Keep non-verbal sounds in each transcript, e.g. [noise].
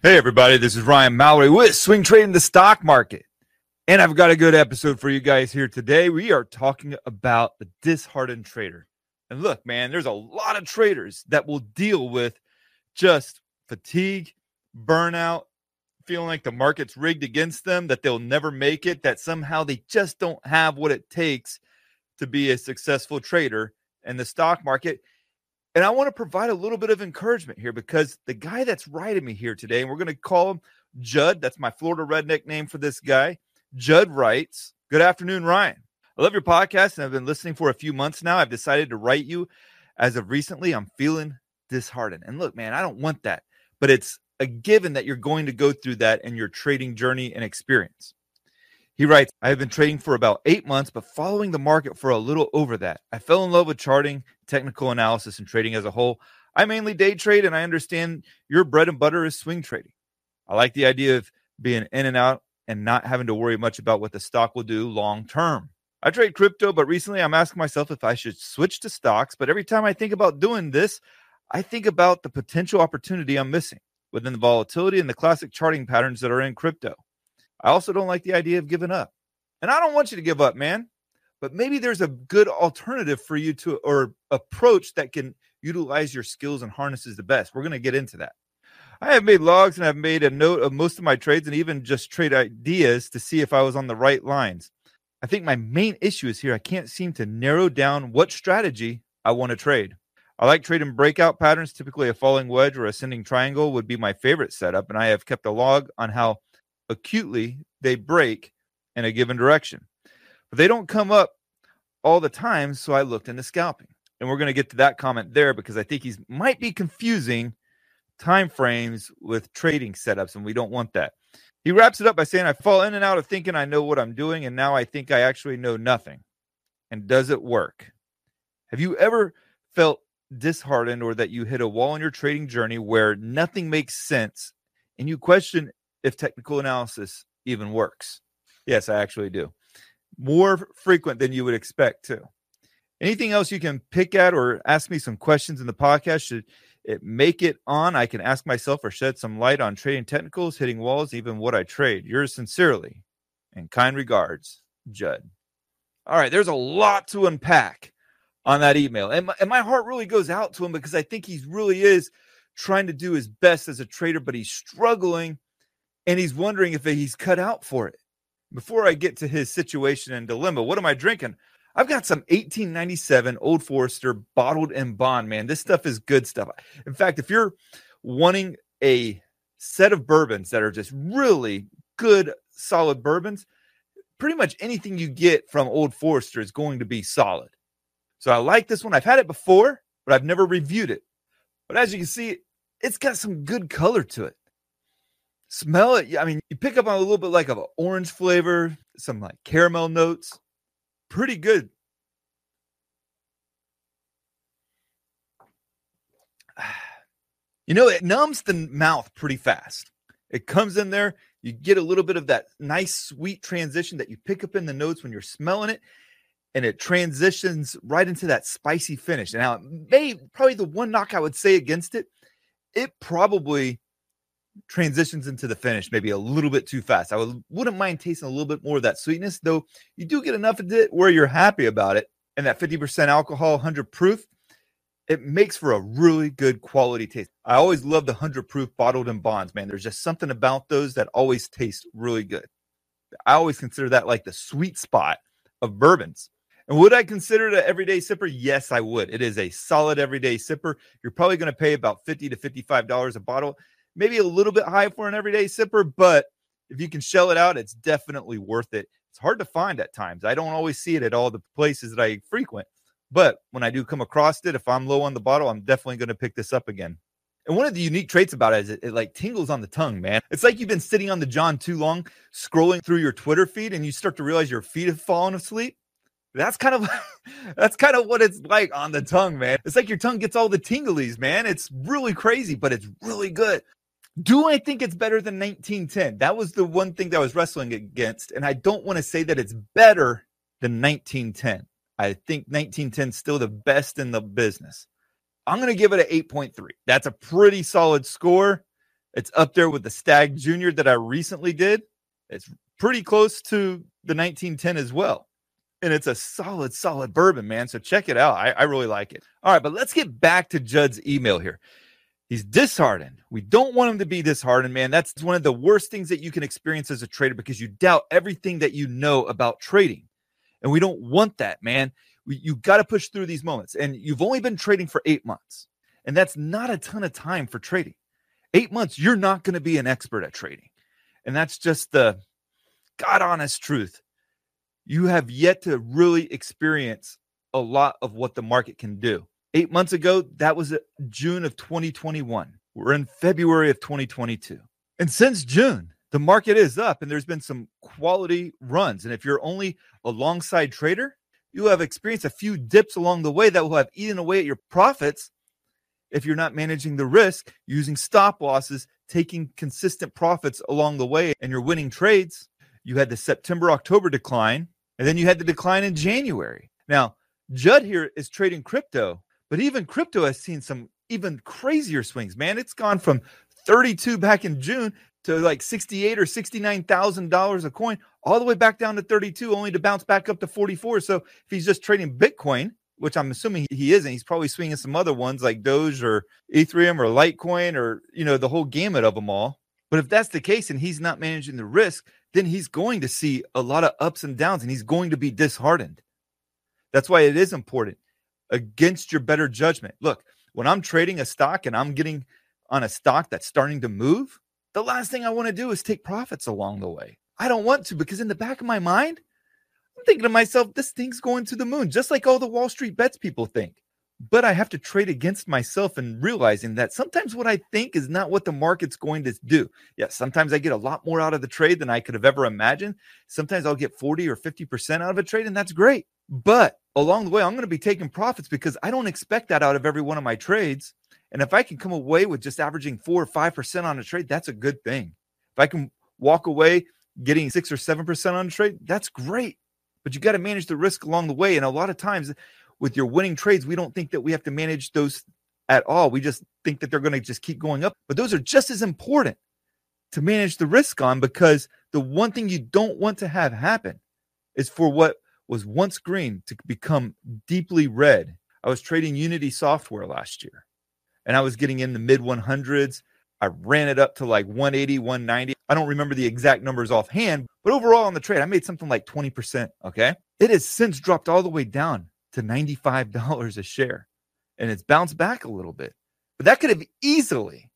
Hey, everybody, this is Ryan Mallaney with Swing Trading the Stock Market. And I've got a good episode for you guys here today. We are talking about the disheartened trader. And look, man, there's a lot of traders that will deal with just fatigue, burnout, feeling like the market's rigged against them, that they'll never make it, that somehow they just don't have what it takes to be a successful trader in the stock market. And I want to provide a little bit of encouragement here because the guy that's writing me here today, and we're going to call him Judd. That's my Florida redneck name for this guy. Judd writes, Good afternoon, Ryan. I love your podcast and I've been listening for a few months now. I've decided to write you. As of recently, I'm feeling disheartened. And look, man, I don't want that, but it's a given that you're going to go through that in your trading journey and experience. He writes, I have been trading for about eight months, but following the market for a little over that. I fell in love with charting, technical analysis, and trading as a whole. I mainly day trade, and I understand your bread and butter is swing trading. I like the idea of being in and out and not having to worry much about what the stock will do long term. I trade crypto, but recently I'm asking myself if I should switch to stocks. But every time I think about doing this, I think about the potential opportunity I'm missing within the volatility and the classic charting patterns that are in crypto. I also don't like the idea of giving up. And I don't want you to give up, man. But maybe there's a good alternative for you to or approach that can utilize your skills and harnesses the best. We're going to get into that. I have made logs and I've made a note of most of my trades and even just trade ideas to see if I was on the right lines. I think my main issue is here I can't seem to narrow down what strategy I want to trade. I like trading breakout patterns. Typically, a falling wedge or ascending triangle would be my favorite setup, and I have kept a log on how acutely they break in a given direction. But they don't come up all the time, so I looked into scalping. And we're going to get to that comment there because I think he's might be confusing time frames with trading setups, and we don't want that. He wraps it up by saying, I fall in and out of thinking I know what I'm doing, and now I think I actually know nothing. And does it work? Have you ever felt disheartened or that you hit a wall in your trading journey where nothing makes sense and you question if technical analysis even works. Yes, I actually do. More frequent than you would expect, too. Anything else you can pick at or ask me some questions in the podcast? Should it make it on? I can ask myself or shed some light on trading technicals, hitting walls, even what I trade. Yours sincerely and kind regards, Judd. All right, there's a lot to unpack on that email. And my, and my heart really goes out to him because I think he really is trying to do his best as a trader, but he's struggling and he's wondering if he's cut out for it. Before I get to his situation and dilemma, what am I drinking? I've got some 1897 Old Forester bottled in bond, man. This stuff is good stuff. In fact, if you're wanting a set of bourbons that are just really good, solid bourbons, pretty much anything you get from Old Forester is going to be solid. So I like this one. I've had it before, but I've never reviewed it. But as you can see, it's got some good color to it smell it. I mean, you pick up on a little bit like of an orange flavor, some like caramel notes. Pretty good. You know, it numbs the mouth pretty fast. It comes in there, you get a little bit of that nice sweet transition that you pick up in the notes when you're smelling it, and it transitions right into that spicy finish. Now, it may probably the one knock I would say against it, it probably transitions into the finish maybe a little bit too fast. I would, wouldn't mind tasting a little bit more of that sweetness, though you do get enough of it where you're happy about it. And that 50% alcohol, 100 proof, it makes for a really good quality taste. I always love the 100 proof bottled in bonds, man. There's just something about those that always taste really good. I always consider that like the sweet spot of bourbons. And would I consider it an everyday sipper? Yes, I would. It is a solid everyday sipper. You're probably going to pay about 50 to $55 a bottle, maybe a little bit high for an everyday sipper, but if you can shell it out, it's definitely worth it. It's hard to find at times. I don't always see it at all the places that I frequent. But when I do come across it, if I'm low on the bottle, I'm definitely going to pick this up again. And one of the unique traits about it is it, it, like tingles on the tongue, man. It's like you've been sitting on the John too long, scrolling through your Twitter feed, and you start to realize your feet have fallen asleep. That's kind of [laughs] that's kind of what it's like on the tongue, man. It's like your tongue gets all the tinglies, man. It's really crazy, but it's really good. Do I think it's better than 1910? That was the one thing that I was wrestling against, and I don't want to say that it's better than 1910. I think 1910 is still the best in the business. I'm going to give it an 8.3. That's a pretty solid score. It's up there with the Stagg Junior that I recently did. It's pretty close to the 1910 as well. And it's a solid, solid bourbon, man. So check it out. I, I really like it. All right, but let's get back to Judd's email here. He's disheartened. We don't want him to be disheartened, man. That's one of the worst things that you can experience as a trader because you doubt everything that you know about trading. And we don't want that, man. We, you got to push through these moments. And you've only been trading for eight months. And that's not a ton of time for trading. Eight months, you're not going to be an expert at trading. And that's just the God honest truth. You have yet to really experience a lot of what the market can do. Eight months ago, that was uh, June of 2021. We're in February of 2022. And since June, the market is up and there's been some quality runs. And if you're only a long side trader, you have experienced a few dips along the way that will have eaten away at your profits if you're not managing the risk using stop losses, taking consistent profits along the way, and you're winning trades. You had the September October decline, and then you had the decline in January. Now, Judd here is trading crypto, but even crypto has seen some even crazier swings, man. It's gone from 32 back in June to like 68 or 69,000 dollars a coin all the way back down to 32 only to bounce back up to 44 so if he's just trading bitcoin which i'm assuming he isn't he's probably swinging some other ones like doge or ethereum or litecoin or you know the whole gamut of them all. But if that's the case and he's not managing the risk then he's going to see a lot of ups and downs and he's going to be disheartened. That's why it is important against your better judgment look when i'm trading a stock and i'm getting on a stock that's starting to move the last thing I want to do is take profits along the way. I don't want to because in the back of my mind, I'm thinking to myself, this thing's going to the moon, just like all the Wall Street bets people think. But I have to trade against myself and realizing that sometimes what I think is not what the market's going to do. Yes, sometimes I get a lot more out of the trade than I could have ever imagined. Sometimes I'll get 40 or 50% out of a trade, and that's great. But along the way, I'm going to be taking profits because I don't expect that out of every one of my trades. And if I can come away with just averaging four or 5% on a trade, that's a good thing. If I can walk away getting six or 7% on a trade, that's great. But you got to manage the risk along the way. And a lot of times with your winning trades, we don't think that we have to manage those at all. We just think that they're going to just keep going up. But those are just as important to manage the risk on because the one thing you don't want to have happen is for what was once green to become deeply red. I was trading Unity software last year and I was getting in the mid 100s. I ran it up to like 180, 190. I don't remember the exact numbers offhand, but overall on the trade, I made something like 20%. Okay. It has since dropped all the way down to $95 a share and it's bounced back a little bit. But that could have easily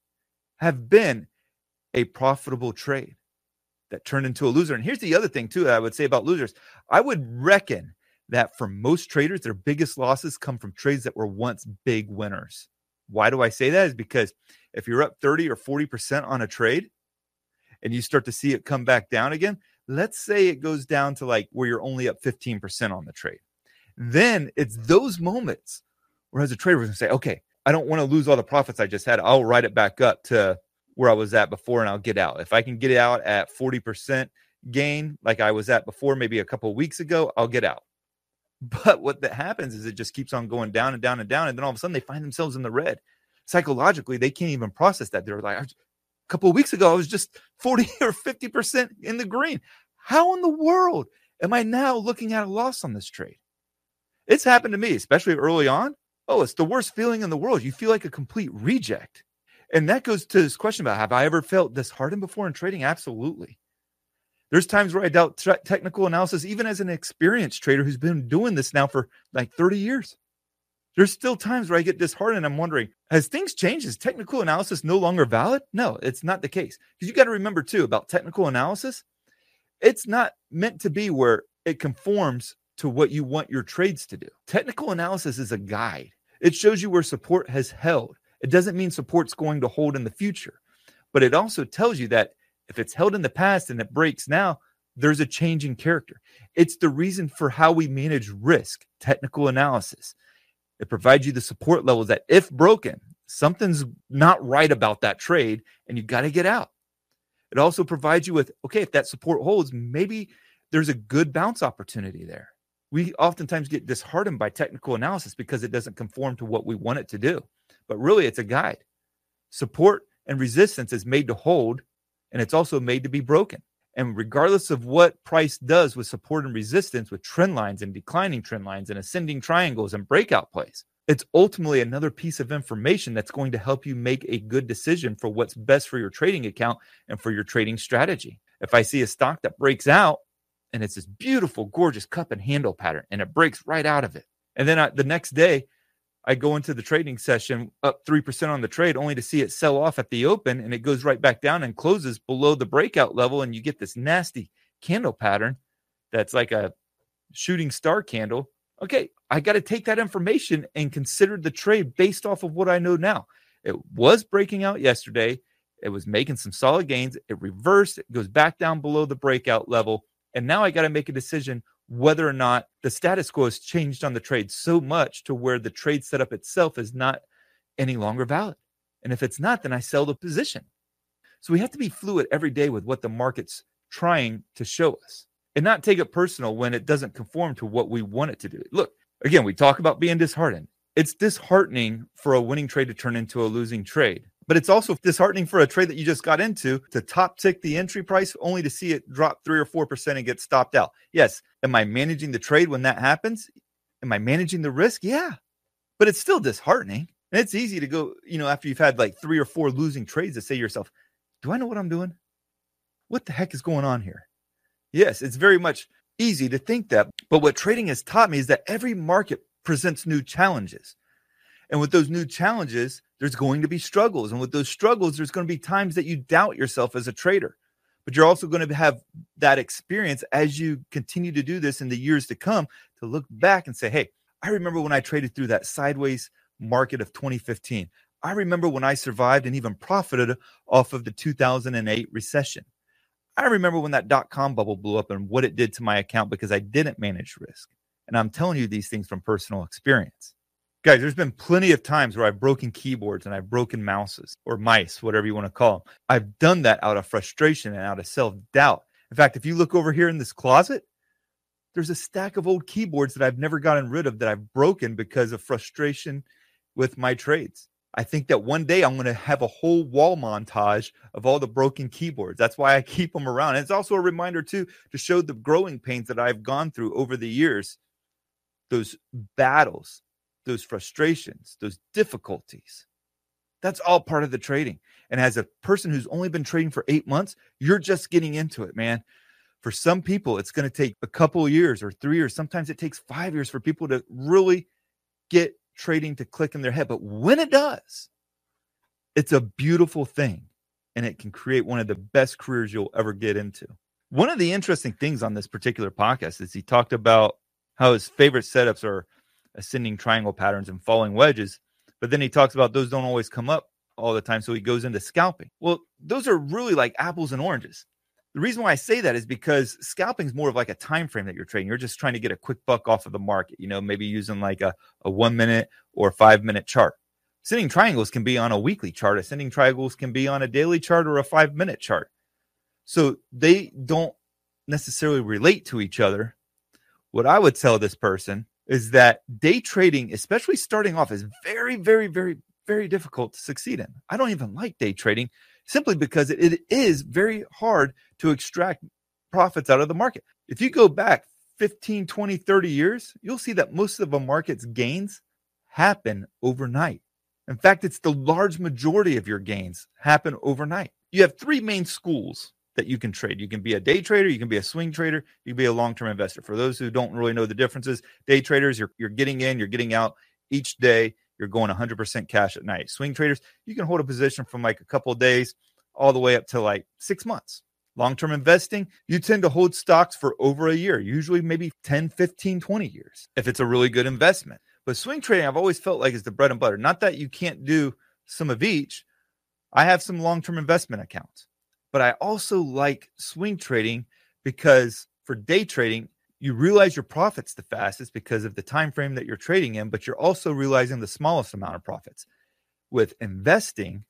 have been a profitable trade that turned into a loser. And here's the other thing too that I would say about losers. I would reckon that for most traders, their biggest losses come from trades that were once big winners. Why do I say that? Is because if you're up 30 or 40% on a trade and you start to see it come back down again, let's say it goes down to like where you're only up 15% on the trade. Then it's those moments where as a trader, we're going to say, okay, I don't want to lose all the profits I just had. I'll write it back up to where I was at before and I'll get out. If I can get out at 40% gain, like I was at before, maybe a couple weeks ago, I'll get out. But what that happens is it just keeps on going down and down and down. And then all of a sudden they find themselves in the red. Psychologically, they can't even process that. They're like, a couple weeks ago, I was just 40 [laughs] or 50% in the green. How in the world am I now looking at a loss on this trade? It's happened to me, especially early on. Oh, it's the worst feeling in the world. You feel like a complete reject. And that goes to this question about have I ever felt disheartened before in trading? Absolutely. There's times where I doubt t- technical analysis, even as an experienced trader who's been doing this now for like 30 years. There's still times where I get disheartened. I'm wondering, has things changed? Is technical analysis no longer valid? No, it's not the case. Because you got to remember too about technical analysis, it's not meant to be where it conforms to what you want your trades to do. Technical analysis is a guide. It shows you where support has held. It doesn't mean support's going to hold in the future, but it also tells you that if it's held in the past and it breaks now, there's a change in character. It's the reason for how we manage risk, technical analysis. It provides you the support levels that, if broken, something's not right about that trade and you got to get out. It also provides you with, okay, if that support holds, maybe there's a good bounce opportunity there. We oftentimes get disheartened by technical analysis because it doesn't conform to what we want it to do but really it's a guide. Support and resistance is made to hold, and it's also made to be broken. And regardless of what price does with support and resistance, with trend lines and declining trend lines and ascending triangles and breakout plays, it's ultimately another piece of information that's going to help you make a good decision for what's best for your trading account and for your trading strategy. If I see a stock that breaks out and it's this beautiful, gorgeous cup and handle pattern and it breaks right out of it, and then I, the next day I go into the trading session up 3% on the trade only to see it sell off at the open and it goes right back down and closes below the breakout level. And you get this nasty candle pattern that's like a shooting star candle. Okay, I got to take that information and consider the trade based off of what I know now. It was breaking out yesterday. It was making some solid gains. It reversed, it goes back down below the breakout level. And now I got to make a decision whether or not the status quo has changed on the trade so much to where the trade setup itself is not any longer valid. And if it's not, then I sell the position. So we have to be fluid every day with what the market's trying to show us and not take it personal when it doesn't conform to what we want it to do. Look, again, we talk about being disheartened. It's disheartening for a winning trade to turn into a losing trade. But it's also disheartening for a trade that you just got into to top tick the entry price only to see it drop three or 4% and get stopped out. Yes. Am I managing the trade when that happens? Am I managing the risk? Yeah. But it's still disheartening. And it's easy to go, you know, after you've had like three or four losing trades to say to yourself, do I know what I'm doing? What the heck is going on here? Yes, it's very much easy to think that. But what trading has taught me is that every market presents new challenges. And with those new challenges, there's going to be struggles. And with those struggles, there's going to be times that you doubt yourself as a trader. But you're also going to have that experience as you continue to do this in the years to come to look back and say, hey, I remember when I traded through that sideways market of 2015. I remember when I survived and even profited off of the 2008 recession. I remember when that dot com bubble blew up and what it did to my account because I didn't manage risk. And I'm telling you these things from personal experience. Guys, there's been plenty of times where I've broken keyboards and I've broken mouses or mice, whatever you want to call them. I've done that out of frustration and out of self doubt. In fact, if you look over here in this closet, there's a stack of old keyboards that I've never gotten rid of that I've broken because of frustration with my trades. I think that one day I'm going to have a whole wall montage of all the broken keyboards. That's why I [laughs] keep them around. And it's also a reminder, too, to show the growing pains that I've gone through over the years, those battles those frustrations, those difficulties. That's all part of the trading. And as a person who's only been trading for eight months, you're just getting into it, man. For some people, it's going to take a couple years or three years. Sometimes it takes five years for people to really get trading to click in their head. But when it does, it's a beautiful thing and it can create one of the best careers you'll ever get into. One of the interesting things on this particular podcast is he talked about how his favorite setups are ascending triangle patterns and falling wedges. But then he talks about those don't always come up all the time. So he goes into scalping. Well, those are really like apples and oranges. The reason why I say that is because scalping is more of like a time frame that you're trading. You're just trying to get a quick buck off of the market, you know, maybe using like a, a one minute or five minute chart. Ascending triangles can be on a weekly chart, ascending triangles can be on a daily chart or a five minute chart. So they don't necessarily relate to each other. What I would tell this person is that day trading, especially starting off, is very, very, very, very difficult to succeed in. I don't even like day trading simply because it, is very hard to extract profits out of the market. If you go back 15, 20, 30 years, you'll see that most of a market's gains happen overnight. In fact, it's the large majority of your gains happen overnight. You have three main schools that you can trade. You can be a day trader, you can be a swing trader, you can be a long-term investor. For those who don't really know the differences, day traders, you're, you're getting in, you're getting out each day, you're going 100% cash at night. Swing traders, you can hold a position from like a couple of days all the way up to like six months. Long term investing, you tend to hold stocks for over a year, usually maybe 10, 15, 20 years, if it's a really good investment. But swing trading, I've always felt like is the bread and butter. Not that you can't do some of each. I have some long term investment accounts, but I also like swing trading because for day trading, you realize your profits the fastest because of the time frame that you're trading in, but you're also realizing the smallest amount of profits. With investing,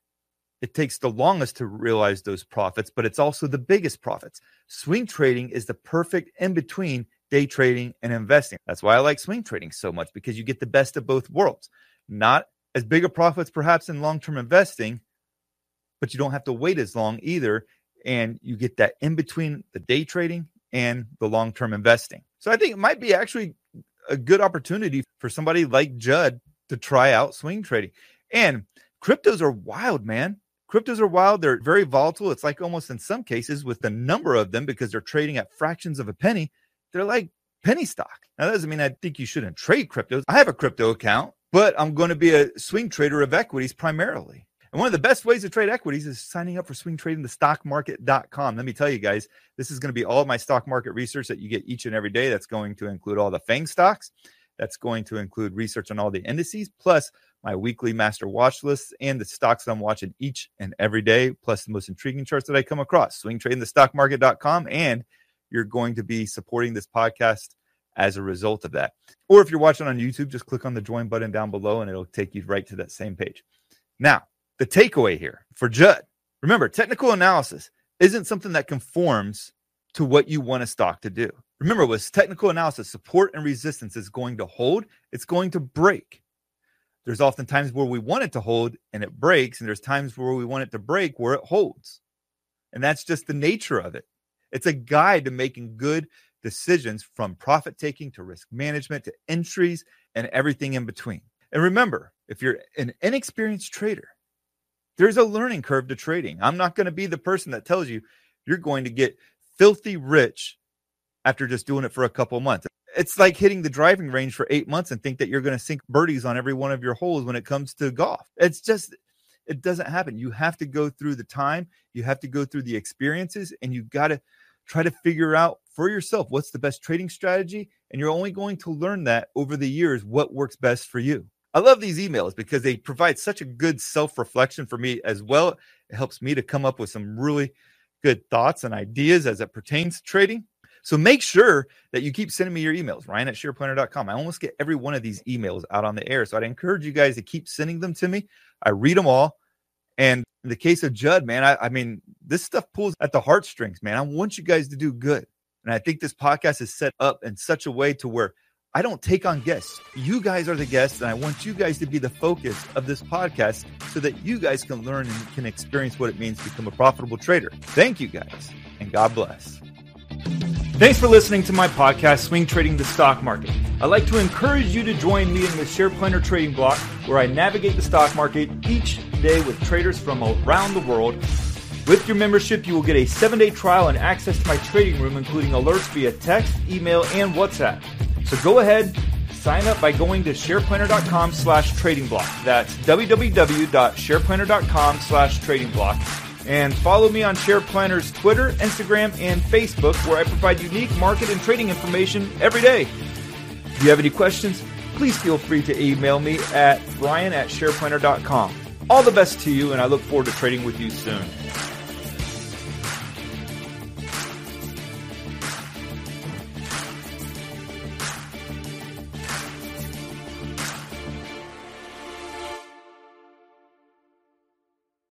it takes the longest to realize those profits, but it's also the biggest profits. Swing trading is the perfect in between day trading and investing. That's why I like swing trading so much because you get the best of both worlds. Not as big of profits, perhaps, in long term investing, but you don't have to wait as long either. And you get that in between the day trading and the long term investing. So I think it might be actually a good opportunity for somebody like Judd to try out swing trading. And cryptos are wild, man. Cryptos are wild. They're very volatile. It's like almost in some cases with the number of them because they're trading at fractions of a penny they're like penny stock. Now, that doesn't mean I think you shouldn't trade cryptos. I have a crypto account, but I'm going to be a swing trader of equities primarily. And one of the best ways to trade equities is signing up for swing trading the stockmarket.com. Let me tell you guys, this is going to be all my stock market research that you get each and every day. That's going to include all the FANG stocks. That's going to include research on all the indices, plus my weekly master watch lists and the stocks that I'm watching each and every day, plus the most intriguing charts that I come across. Swing trading the stockmarket.com and you're going to be supporting this podcast as a result of that. Or if you're watching on YouTube, just click on the join button down below and it'll take you right to that same page. Now, the takeaway here for Judd remember, technical analysis isn't something that conforms to what you want a stock to do. Remember, with technical analysis, support and resistance is going to hold, it's going to break. There's often times where we want it to hold and it breaks, and there's times where we want it to break where it holds. And that's just the nature of it. It's a guide to making good decisions from profit taking to risk management to entries and everything in between. And remember, if you're an inexperienced trader, there's a learning curve to trading. I'm not going to be the person that tells you you're going to get filthy rich after just doing it for a couple months. It's like hitting the driving range for eight months and think that you're going to sink birdies on every one of your holes when it comes to golf. It's just, it doesn't happen. You have to go through the time, you have to go through the experiences, and you got to try to figure out for yourself what's the best trading strategy. And you're only going to learn that over the years what works best for you. I love these emails because they provide such a good self reflection for me as well. It helps me to come up with some really good thoughts and ideas as it pertains to trading. So make sure that you keep sending me your emails, Ryan at shareplanner.com. I almost get every one of these emails out on the air. So I'd encourage you guys to keep sending them to me. I read them all. And in the case of Judd, man, I, I mean, this stuff pulls at the heartstrings, man. I want you guys to do good. And I think this podcast is set up in such a way to where I don't take on guests. You guys are the guests, and I want you guys to be the focus of this podcast so that you guys can learn and can experience what it means to become a profitable trader. Thank you guys, and God bless. Thanks for listening to my podcast, Swing Trading the Stock Market. I'd like to encourage you to join me in the Share Planner Trading Block, where I navigate the stock market each day with traders from around the world. With your membership, you will get a seven day trial and access to my trading room, including alerts via text, email, and WhatsApp. So go ahead, sign up by going to shareplanner.com slash trading block. That's www.shareplanner.com slash trading block and follow me on SharePlanner's Twitter, Instagram, and Facebook, where I provide unique market and trading information every day. If you have any questions, please feel free to email me at ryan at shareplanner.com. All the best to you, and I look forward to trading with you soon.